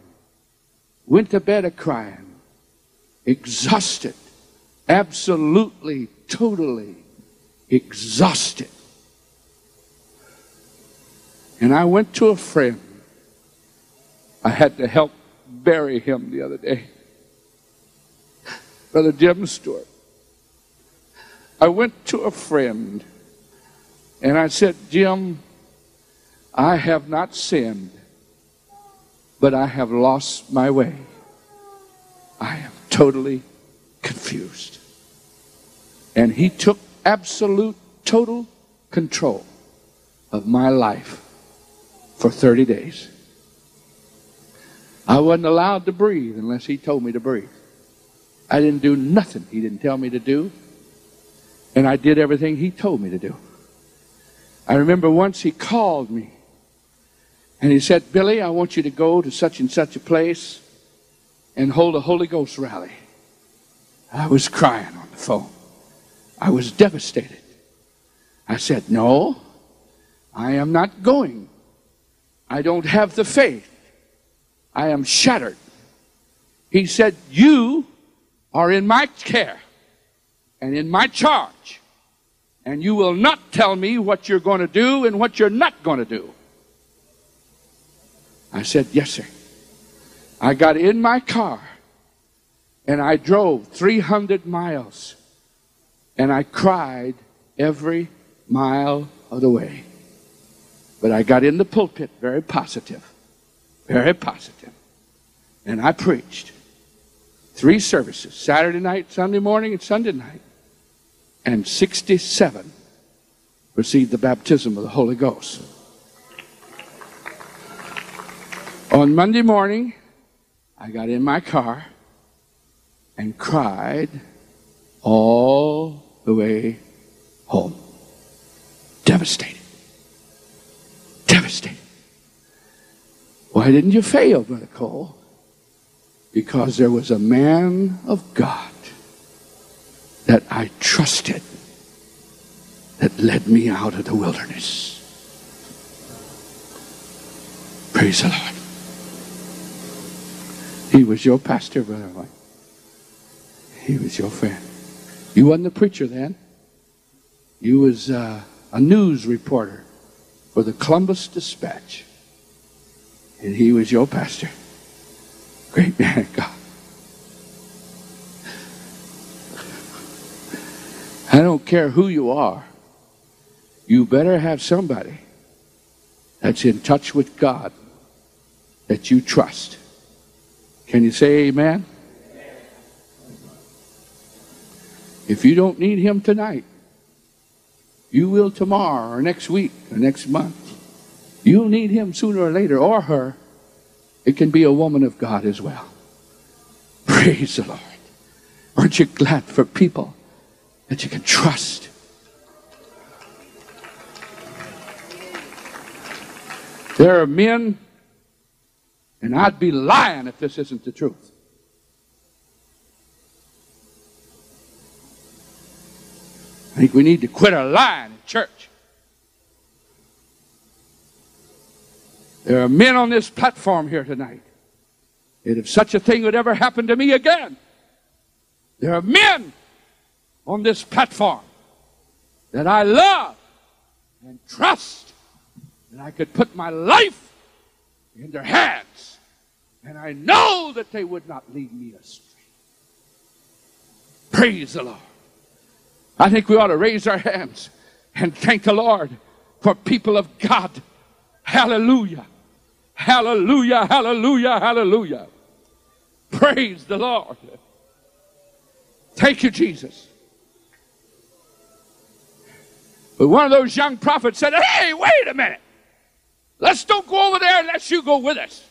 went to bed a crying, exhausted, absolutely, totally exhausted. And I went to a friend. I had to help bury him the other day. Brother Jim Stewart. I went to a friend and I said, Jim, I have not sinned, but I have lost my way. I am totally confused. And he took absolute, total control of my life for 30 days. I wasn't allowed to breathe unless he told me to breathe. I didn't do nothing he didn't tell me to do. And I did everything he told me to do. I remember once he called me and he said, Billy, I want you to go to such and such a place and hold a Holy Ghost rally. I was crying on the phone. I was devastated. I said, No, I am not going. I don't have the faith. I am shattered. He said, You are in my care and in my charge. And you will not tell me what you're going to do and what you're not going to do. I said, Yes, sir. I got in my car and I drove 300 miles and I cried every mile of the way. But I got in the pulpit very positive, very positive, and I preached three services Saturday night, Sunday morning, and Sunday night. And 67 received the baptism of the Holy Ghost. On Monday morning, I got in my car and cried all the way home. Devastated. Devastated. Why didn't you fail, Brother Cole? Because there was a man of God that I trusted that led me out of the wilderness. Praise the Lord. He was your pastor, Brother. He was your friend. You wasn't a preacher then. You was uh, a news reporter for the Columbus Dispatch. And he was your pastor. Great man of God. I don't care who you are. You better have somebody that's in touch with God that you trust. Can you say amen? If you don't need him tonight, you will tomorrow or next week or next month. You'll need him sooner or later, or her. It can be a woman of God as well. [LAUGHS] Praise the Lord. Aren't you glad for people that you can trust? There are men and I'd be lying if this isn't the truth. I think we need to quit our lying in church. There are men on this platform here tonight. And if such a thing would ever happen to me again, there are men on this platform that I love and trust that I could put my life in their hands. And I know that they would not lead me astray. Praise the Lord. I think we ought to raise our hands and thank the Lord for people of God. Hallelujah. Hallelujah, hallelujah, hallelujah. Praise the Lord. Thank you, Jesus. But one of those young prophets said, Hey, wait a minute. Let's don't go over there unless you go with us.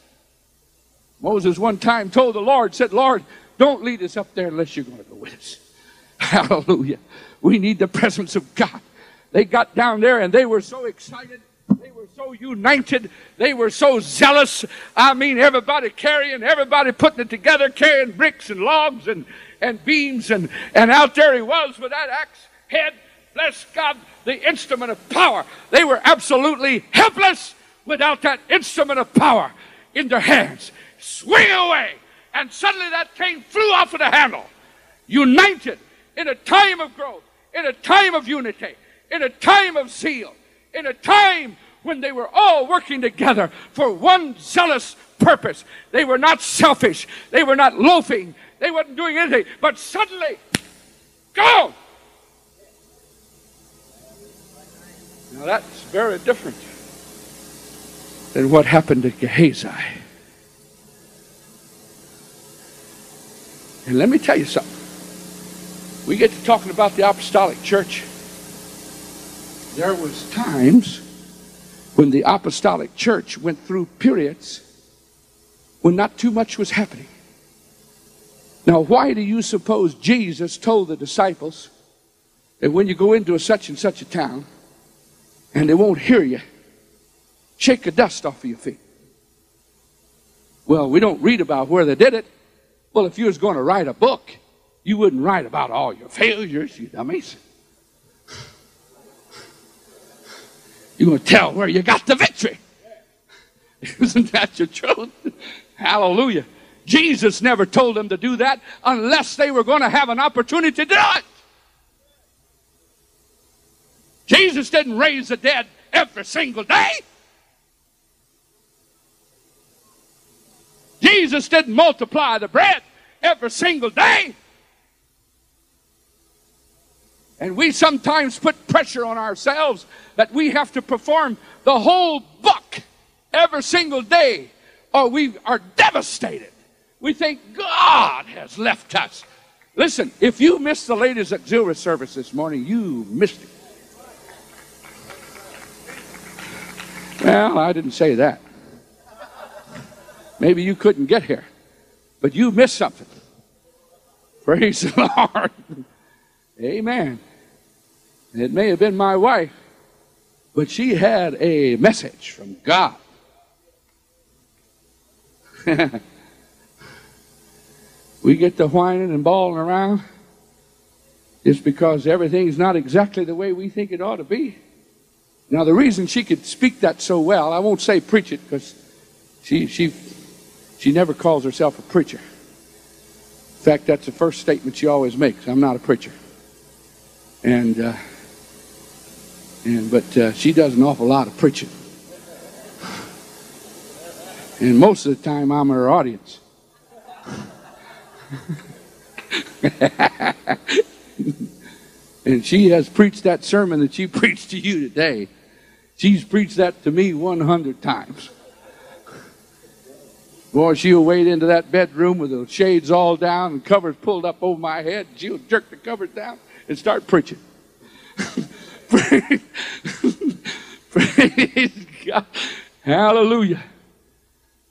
Moses one time told the Lord, said, Lord, don't lead us up there unless you're going to go with us. [LAUGHS] Hallelujah. We need the presence of God. They got down there and they were so excited. They were so united. They were so zealous. I mean, everybody carrying, everybody putting it together, carrying bricks and logs and, and beams. And, and out there he was with that axe head. Bless God, the instrument of power. They were absolutely helpless without that instrument of power in their hands. Swing away. And suddenly that cane flew off of the handle. United in a time of growth, in a time of unity, in a time of zeal, in a time when they were all working together for one zealous purpose. They were not selfish. They were not loafing. They weren't doing anything. But suddenly, go! Now that's very different than what happened to Gehazi. And let me tell you something. We get to talking about the apostolic church. There was times when the apostolic church went through periods when not too much was happening. Now, why do you suppose Jesus told the disciples that when you go into a such and such a town and they won't hear you, shake the dust off of your feet? Well, we don't read about where they did it. Well, if you was going to write a book, you wouldn't write about all your failures, you dummies. You're going to tell where you got the victory. [LAUGHS] Isn't that the truth? Hallelujah. Jesus never told them to do that unless they were going to have an opportunity to do it. Jesus didn't raise the dead every single day. Jesus didn't multiply the bread every single day. And we sometimes put pressure on ourselves that we have to perform the whole book every single day, or we are devastated. We think God has left us. Listen, if you missed the ladies' auxiliary service this morning, you missed it. Well, I didn't say that. Maybe you couldn't get here, but you missed something. [LAUGHS] Praise the Lord. Amen. It may have been my wife, but she had a message from God. [LAUGHS] we get to whining and bawling around just because everything's not exactly the way we think it ought to be. Now, the reason she could speak that so well, I won't say preach it because she, she she never calls herself a preacher. In fact, that's the first statement she always makes. I'm not a preacher. And, uh, and but uh, she does an awful lot of preaching. And most of the time, I'm her audience. [LAUGHS] and she has preached that sermon that she [LAUGHS] preached to you today. She's preached that to me 100 times. Boy, she'll wade into that bedroom with the shades all down and covers pulled up over my head. She'll jerk the covers down and start preaching. [LAUGHS] [LAUGHS] Praise, God. Hallelujah.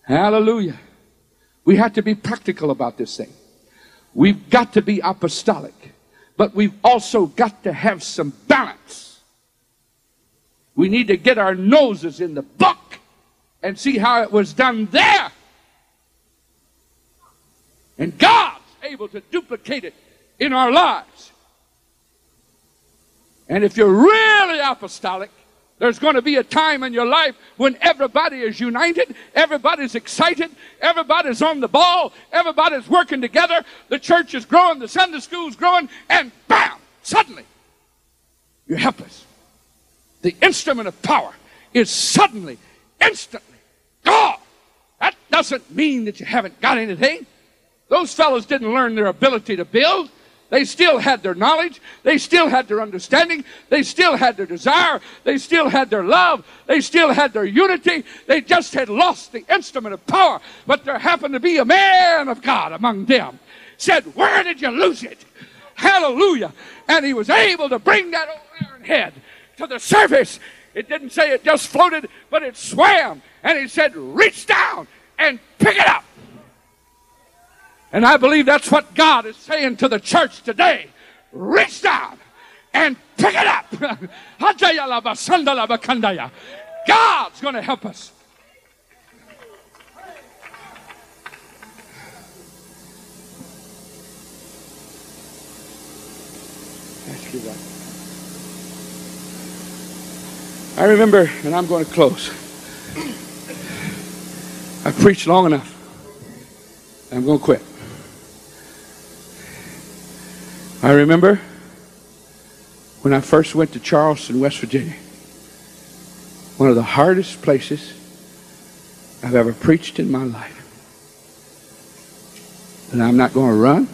Hallelujah. We have to be practical about this thing. We've got to be apostolic, but we've also got to have some balance. We need to get our noses in the book and see how it was done there and God's able to duplicate it in our lives. And if you're really apostolic, there's going to be a time in your life when everybody is united, everybody's excited, everybody's on the ball, everybody's working together, the church is growing, the Sunday school's growing, and bam, suddenly you're helpless. The instrument of power is suddenly, instantly, gone. That doesn't mean that you haven't got anything. Those fellows didn't learn their ability to build. They still had their knowledge. They still had their understanding. They still had their desire. They still had their love. They still had their unity. They just had lost the instrument of power. But there happened to be a man of God among them. Said, Where did you lose it? Hallelujah. And he was able to bring that old iron head to the surface. It didn't say it just floated, but it swam. And he said, Reach down and pick it up. And I believe that's what God is saying to the church today. Reach down and pick it up. [LAUGHS] God's going to help us. I remember, and I'm going to close. I've preached long enough. I'm going to quit. I remember when I first went to Charleston, West Virginia, one of the hardest places I've ever preached in my life. And I'm not going to run.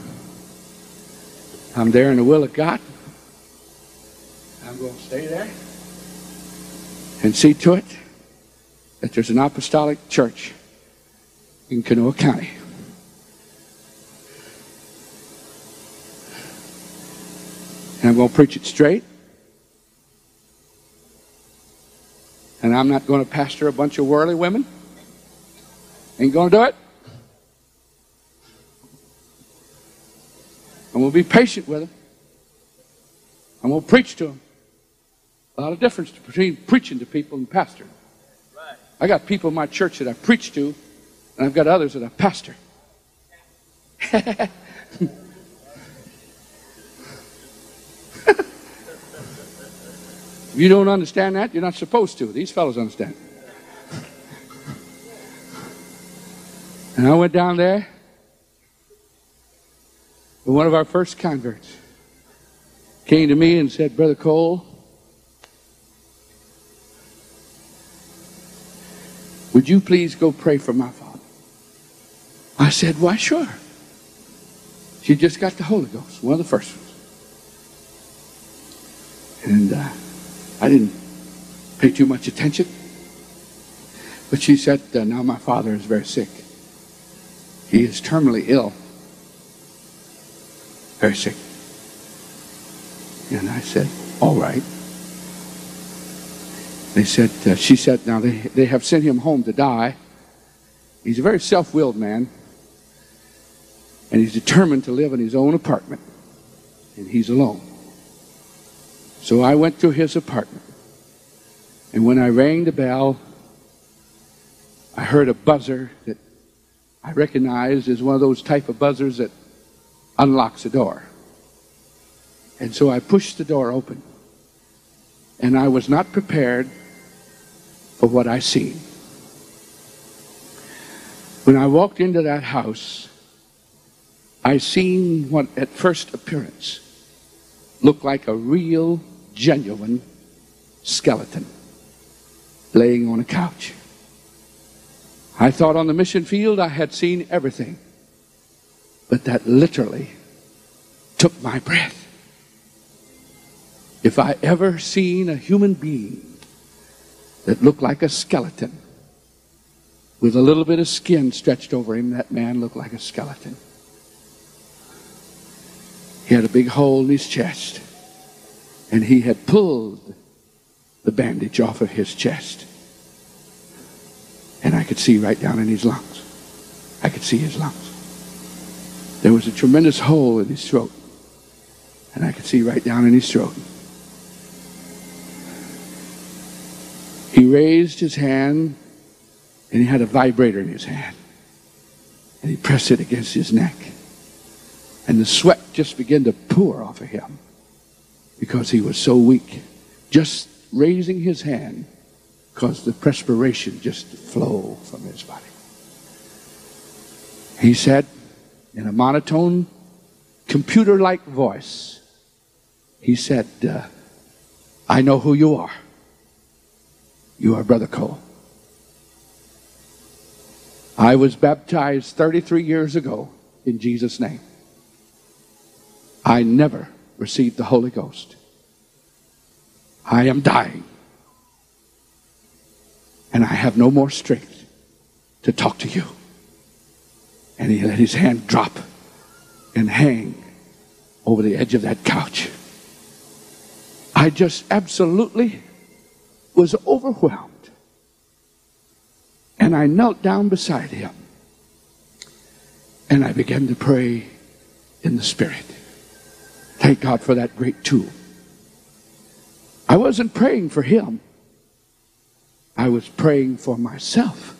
I'm there in the will of God. I'm going to stay there and see to it that there's an apostolic church in Kanawha County. And I'm going to preach it straight. And I'm not going to pastor a bunch of worldly women. Ain't going to do it. I'm going to be patient with them. I'm going to preach to them. A lot of difference between preaching to people and pastoring. I got people in my church that I preach to, and I've got others that I pastor. [LAUGHS] If you don't understand that, you're not supposed to. These fellows understand. And I went down there, and one of our first converts came to me and said, Brother Cole, would you please go pray for my father? I said, Why, sure. She just got the Holy Ghost, one of the first ones. And uh, I didn't pay too much attention. But she said, uh, Now my father is very sick. He is terminally ill. Very sick. And I said, All right. They said, uh, She said, Now they, they have sent him home to die. He's a very self willed man. And he's determined to live in his own apartment. And he's alone. So I went to his apartment. And when I rang the bell, I heard a buzzer that I recognized as one of those type of buzzers that unlocks a door. And so I pushed the door open. And I was not prepared for what I seen. When I walked into that house, I seen what at first appearance looked like a real genuine skeleton laying on a couch. I thought on the mission field I had seen everything, but that literally took my breath. If I ever seen a human being that looked like a skeleton with a little bit of skin stretched over him, that man looked like a skeleton. He had a big hole in his chest and he had pulled the bandage off of his chest. And I could see right down in his lungs. I could see his lungs. There was a tremendous hole in his throat. And I could see right down in his throat. He raised his hand and he had a vibrator in his hand. And he pressed it against his neck. And the sweat just began to pour off of him because he was so weak. Just raising his hand caused the perspiration just to flow from his body. He said in a monotone, computer like voice, he said, uh, I know who you are. You are Brother Cole. I was baptized 33 years ago in Jesus' name. I never received the Holy Ghost. I am dying. And I have no more strength to talk to you. And he let his hand drop and hang over the edge of that couch. I just absolutely was overwhelmed. And I knelt down beside him. And I began to pray in the Spirit. Thank God for that great tool. I wasn't praying for him. I was praying for myself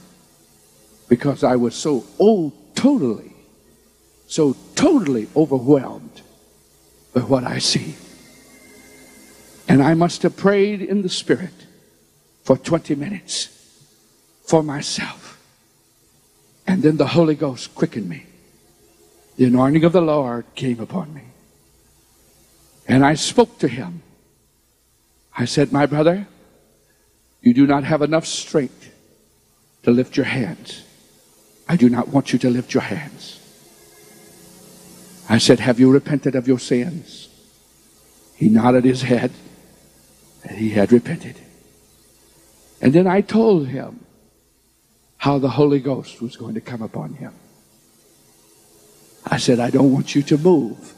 because I was so old, totally, so totally overwhelmed by what I see. And I must have prayed in the Spirit for 20 minutes for myself. And then the Holy Ghost quickened me. The anointing of the Lord came upon me. And I spoke to him. I said, My brother, you do not have enough strength to lift your hands. I do not want you to lift your hands. I said, Have you repented of your sins? He nodded his head and he had repented. And then I told him how the Holy Ghost was going to come upon him. I said, I don't want you to move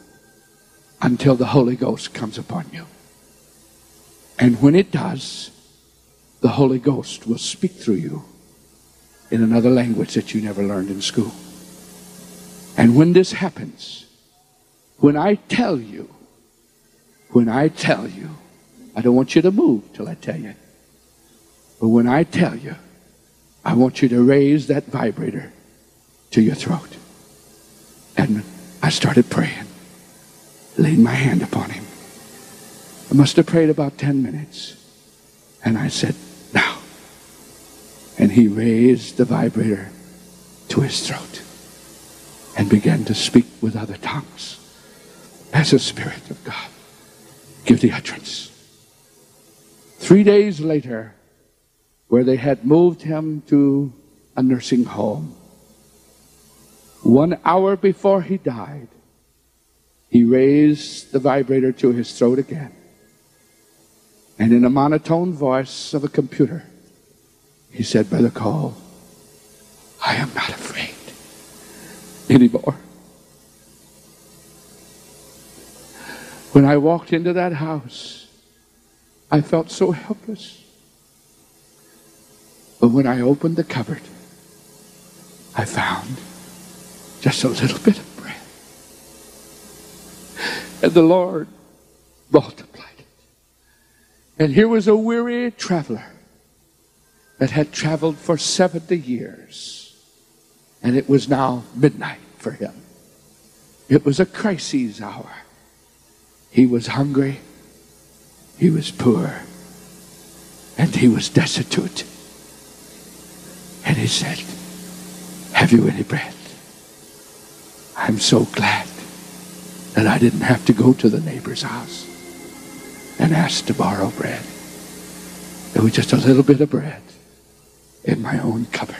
until the Holy Ghost comes upon you. And when it does, the Holy Ghost will speak through you in another language that you never learned in school. And when this happens, when I tell you, when I tell you, I don't want you to move till I tell you. But when I tell you, I want you to raise that vibrator to your throat. And I started praying, laid my hand upon him. I must have prayed about 10 minutes. And I said, Now. And he raised the vibrator to his throat and began to speak with other tongues as the Spirit of God give the utterance. Three days later, where they had moved him to a nursing home, one hour before he died, he raised the vibrator to his throat again. And in a monotone voice of a computer, he said, Brother Cole, I am not afraid anymore. When I walked into that house, I felt so helpless. But when I opened the cupboard, I found just a little bit. And the Lord multiplied it. And here was a weary traveler that had traveled for 70 years. And it was now midnight for him. It was a crisis hour. He was hungry, he was poor, and he was destitute. And he said, Have you any bread? I'm so glad that I didn't have to go to the neighbor's house and ask to borrow bread. There was just a little bit of bread in my own cupboard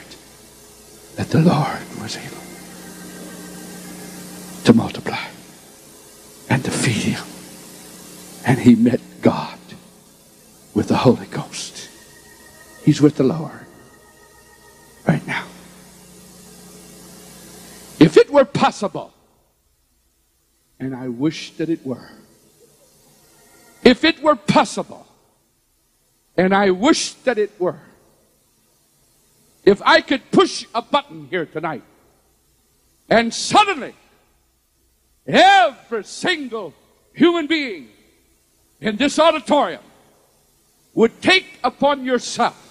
that the Lord was able to multiply and to feed him. And he met God with the Holy Ghost. He's with the Lord right now. If it were possible, and I wish that it were, if it were possible, and I wish that it were, if I could push a button here tonight and suddenly every single human being in this auditorium would take upon yourself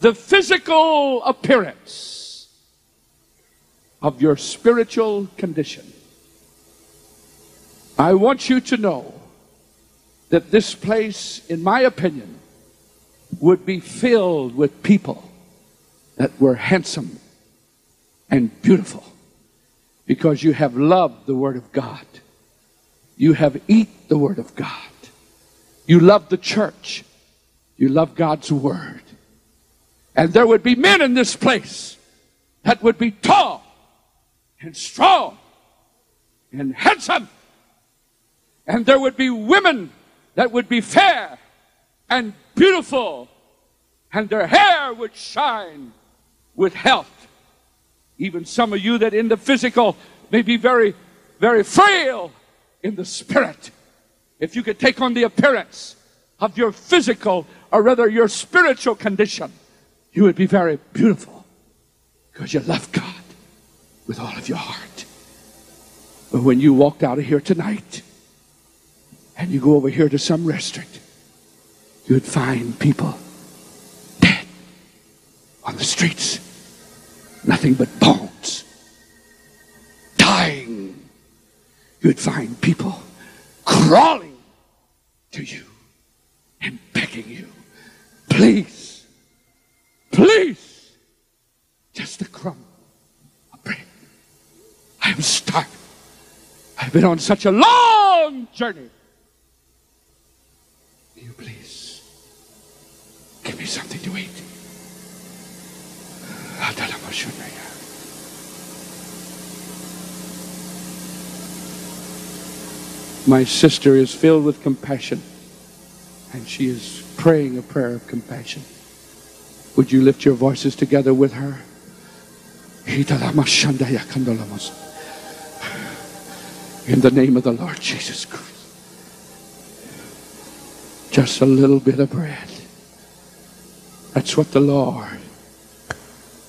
the physical appearance of your spiritual condition. I want you to know that this place, in my opinion, would be filled with people that were handsome and beautiful because you have loved the Word of God. You have eat the Word of God. You love the church. You love God's Word. And there would be men in this place that would be tall and strong and handsome. And there would be women that would be fair and beautiful, and their hair would shine with health. Even some of you that in the physical may be very, very frail in the spirit. If you could take on the appearance of your physical, or rather your spiritual condition, you would be very beautiful because you love God with all of your heart. But when you walked out of here tonight and you go over here to some restaurant, you would find people dead on the streets. Nothing but bones. Dying. You'd find people crawling to you and begging you, please, please, just a crumb of bread. I am starving. I've been on such a long journey. Will you please give me something to eat? Uh, My sister is filled with compassion and she is praying a prayer of compassion. Would you lift your voices together with her? In the name of the Lord Jesus Christ. Just a little bit of bread. That's what the Lord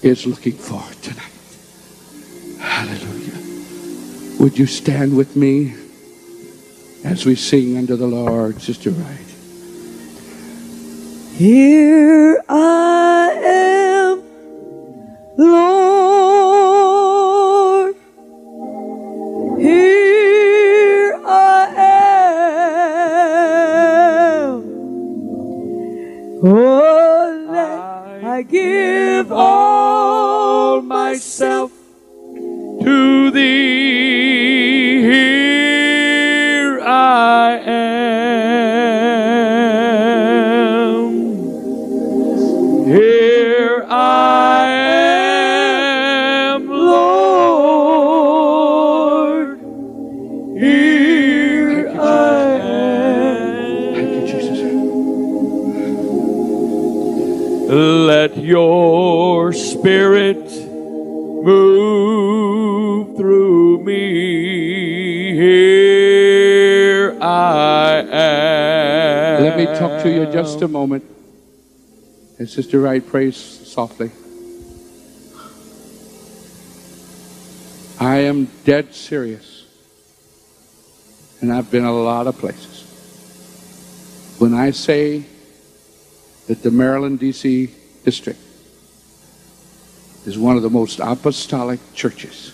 is looking for tonight. Hallelujah. Would you stand with me as we sing unto the Lord, Sister Wright? Here I just a moment. And Sister Wright prays softly. I am dead serious. And I've been a lot of places. When I say that the Maryland, D.C. district is one of the most apostolic churches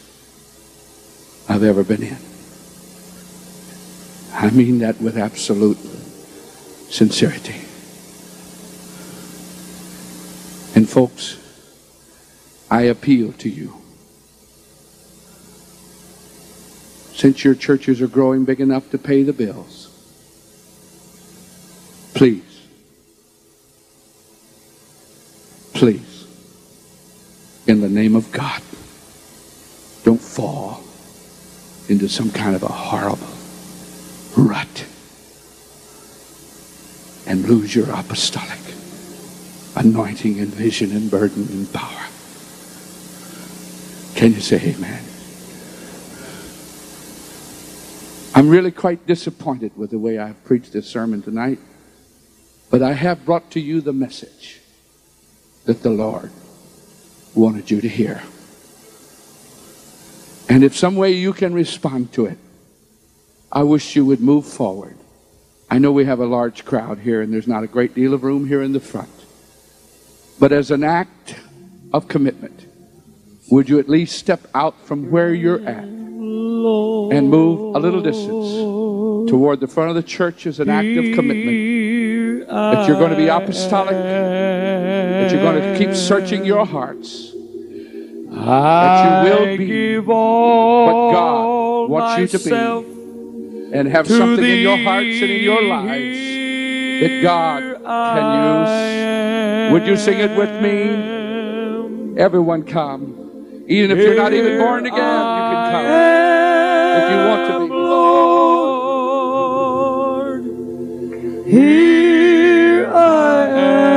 I've ever been in. I mean that with absolute sincerity. And folks, I appeal to you. Since your churches are growing big enough to pay the bills, please, please, in the name of God, don't fall into some kind of a horrible rut and lose your apostolic anointing and vision and burden and power. Can you say amen? I'm really quite disappointed with the way I've preached this sermon tonight, but I have brought to you the message that the Lord wanted you to hear. And if some way you can respond to it, I wish you would move forward. I know we have a large crowd here and there's not a great deal of room here in the front. But as an act of commitment, would you at least step out from where you're at and move a little distance toward the front of the church as an act of commitment? That you're going to be apostolic, that you're going to keep searching your hearts, that you will be what God wants you to be, and have something in your hearts and in your lives that God can use. Would you sing it with me? Everyone come. Even if you're not even born again, you can come. If you want to be. Lord, here I am.